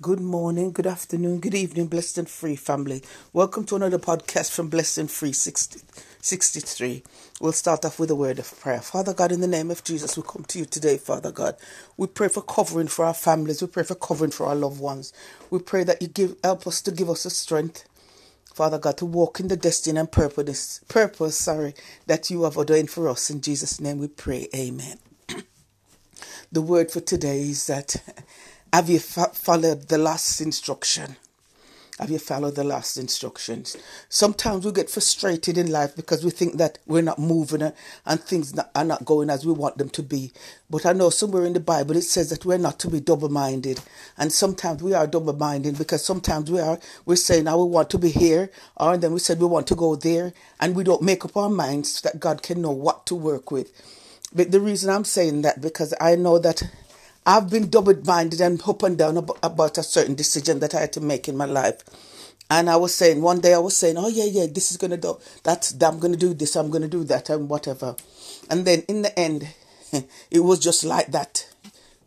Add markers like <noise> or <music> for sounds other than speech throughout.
Good morning, good afternoon, good evening, blessed and free family. Welcome to another podcast from Blessed and Free 60, 63. We'll start off with a word of prayer. Father God, in the name of Jesus, we come to you today, Father God. We pray for covering for our families. We pray for covering for our loved ones. We pray that you give help us to give us the strength, Father God, to walk in the destiny and purpose, purpose, sorry, that you have ordained for us. In Jesus' name we pray. Amen. <clears throat> the word for today is that have you followed the last instruction? Have you followed the last instructions? Sometimes we get frustrated in life because we think that we're not moving uh, and things are not going as we want them to be. But I know somewhere in the Bible it says that we're not to be double minded. And sometimes we are double minded because sometimes we are we're saying now we want to be here or then we said we want to go there and we don't make up our minds so that God can know what to work with. But the reason I'm saying that because I know that I've been double minded and up and down about a certain decision that I had to make in my life. And I was saying, one day I was saying, oh, yeah, yeah, this is going to do, that's, I'm going to do this, I'm going to do that, and whatever. And then in the end, <laughs> it was just like that.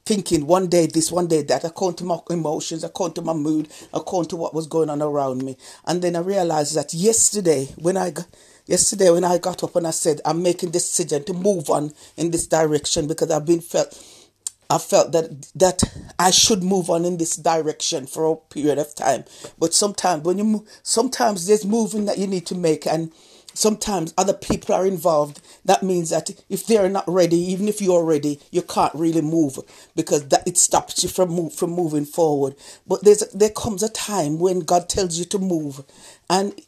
Thinking one day this, one day that, according to my emotions, according to my mood, according to what was going on around me. And then I realized that yesterday, when I got, yesterday when I got up and I said, I'm making this decision to move on in this direction because I've been felt I felt that that I should move on in this direction for a period of time. But sometimes when you sometimes there's moving that you need to make, and sometimes other people are involved. That means that if they're not ready, even if you're ready, you can't really move because that it stops you from move, from moving forward. But there's there comes a time when God tells you to move, and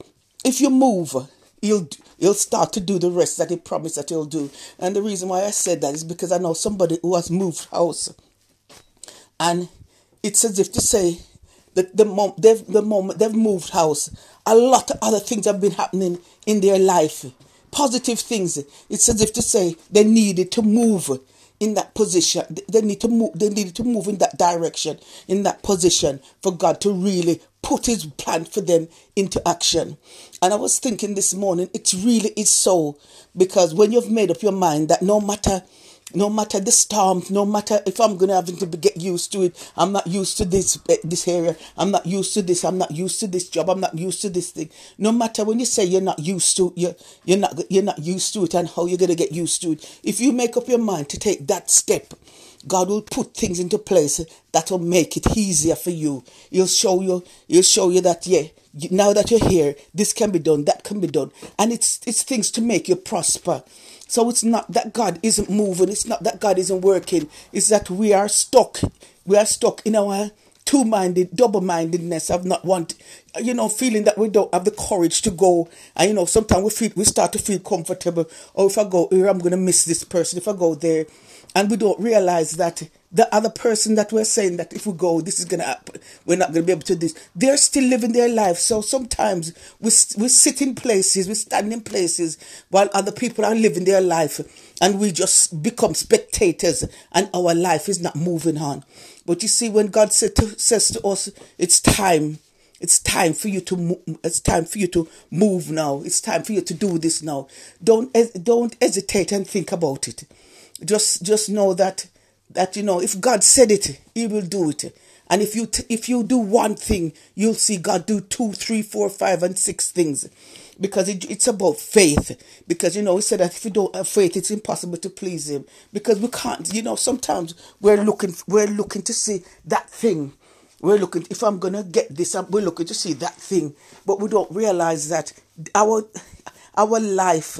if you move, he'll he'll start to do the rest that he promised that he'll do. And the reason why I said that is because I know somebody who has moved house, and it's as if to say that the mom they've the moment they've moved house, a lot of other things have been happening in their life, positive things. It's as if to say they needed to move in that position. They need to move. They needed to move in that direction, in that position, for God to really put His plan for them into action. And I was thinking this morning, it really is so, because when you've made up your mind that no matter no matter the storms, no matter if I'm gonna have to get used to it, I'm not used to this eh, this area. I'm not used to this. I'm not used to this job. I'm not used to this thing. No matter when you say you're not used to you you're not you're not used to it and how you're gonna get used to it. If you make up your mind to take that step, God will put things into place that will make it easier for you. He'll show you. He'll show you that yeah. Now that you're here, this can be done. That can be done, and it's it's things to make you prosper. So it's not that God isn't moving, it's not that God isn't working, it's that we are stuck. We are stuck in our two minded, double mindedness of not want, you know, feeling that we don't have the courage to go. And, you know, sometimes we feel, we start to feel comfortable. Oh, if I go here, I'm going to miss this person. If I go there, and we don't realize that the other person that we're saying that if we go, this is to happen, we're not to be able to do this. They're still living their life. So sometimes we, we sit in places, we stand in places while other people are living their life and we just become spectators and our life is not moving on. But you see, when God said to, says to us, it's time. It's time for you to move. It's time for you to move now. It's time for you to do this now. Don't eh, don't hesitate and think about it. Just just know that that you know if God said it, He will do it. And if you t- if you do one thing, you'll see God do two, three, four, five, and six things, because it, it's about faith. Because you know He said that if you don't have faith, it's impossible to please Him. Because we can't. You know sometimes we're looking we're looking to see that thing. We're looking if I'm gonna get this, we're looking to see that thing, but we don't realize that our our life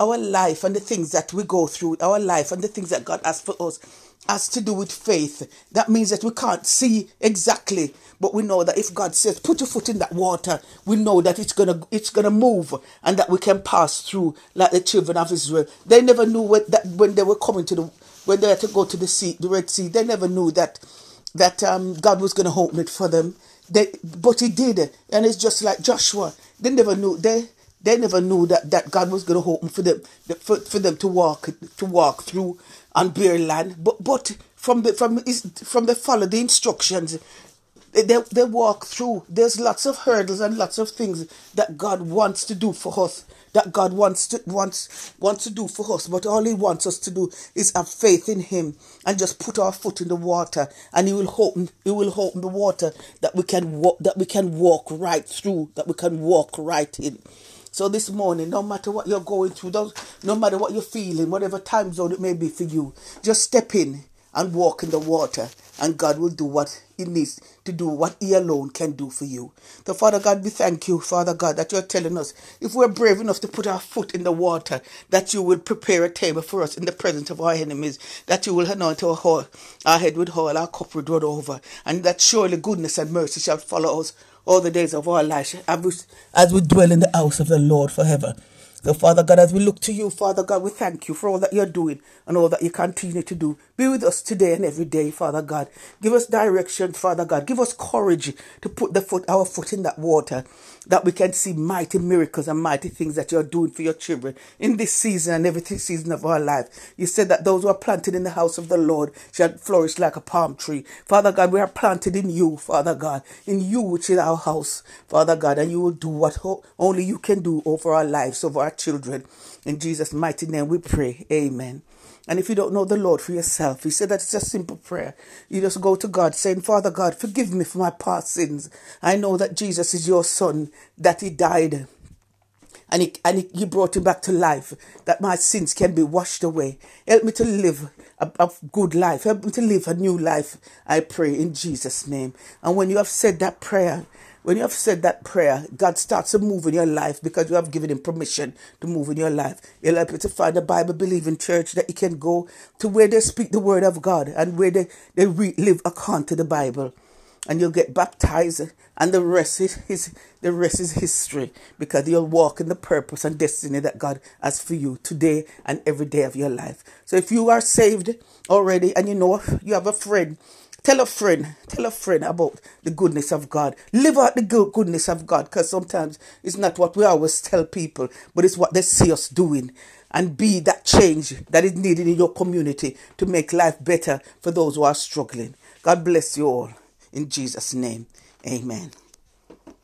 our life and the things that we go through, our life and the things that God has for us has to do with faith. That means that we can't see exactly, but we know that if God says, put your foot in that water, we know that it's gonna it's gonna move and that we can pass through like the children of Israel. They never knew when, that when they were coming to the when they had to go to the sea, the Red Sea, they never knew that that um, God was gonna open it for them. They, but he did, and it's just like Joshua. They never knew they they never knew that, that God was going to open for them for, for them to walk to walk through and bear land. But but from the from from the follow the instructions, They, they, they walk through. There's lots of hurdles and lots of things that God wants to do for us that God wants to wants wants to do for us, but all He wants us to do is have faith in Him and just put our foot in the water, and He will open He will open the water that we can walk that we can walk right through, that we can walk right in. So this morning, no matter what you're going through, no matter what you're feeling, whatever time zone it may be for you, just step in and walk in the water, and God will do what He needs to do, what He alone can do for you. So, Father God, we thank you, Father God, that you're telling us if we're brave enough to put our foot in the water, that you will prepare a table for us in the presence of our enemies, that you will anoint our, whole, our head with oil, our cup will run over, and that surely goodness and mercy shall follow us all the days of our life as we dwell in the house of the Lord forever. So, Father God, as we look to you, Father God, we thank you for all that you're doing and all that you continue to do. Be with us today and every day, Father God. Give us direction, Father God. Give us courage to put the foot, our foot in that water, that we can see mighty miracles and mighty things that you're doing for your children in this season and every season of our life. You said that those who are planted in the house of the Lord shall flourish like a palm tree. Father God, we are planted in you, Father God, in you, which is our house, Father God, and you will do what only you can do over our lives, over our our children. In Jesus' mighty name we pray. Amen. And if you don't know the Lord for yourself, He said that it's a simple prayer. You just go to God saying, Father God, forgive me for my past sins. I know that Jesus is your son, that He died and he, and he, brought him back to life, that my sins can be washed away. Help me to live a, a, good life. Help me to live a new life, I pray in Jesus' name. And when you have said that prayer, when you have said that prayer, God starts to move in your life because you have given Him permission to move in your life. He'll help you to find a Bible believing church that you can go to where they speak the Word of God and where they, they re- live according to the Bible. And you'll get baptized, and the rest is his, the rest is history because you'll walk in the purpose and destiny that God has for you today and every day of your life. So if you are saved already and you know you have a friend Tell a friend, tell a friend about the goodness of God. Live out the goodness of God because sometimes it's not what we always tell people, but it's what they see us doing. And be that change that is needed in your community to make life better for those who are struggling. God bless you all. In Jesus' name, amen.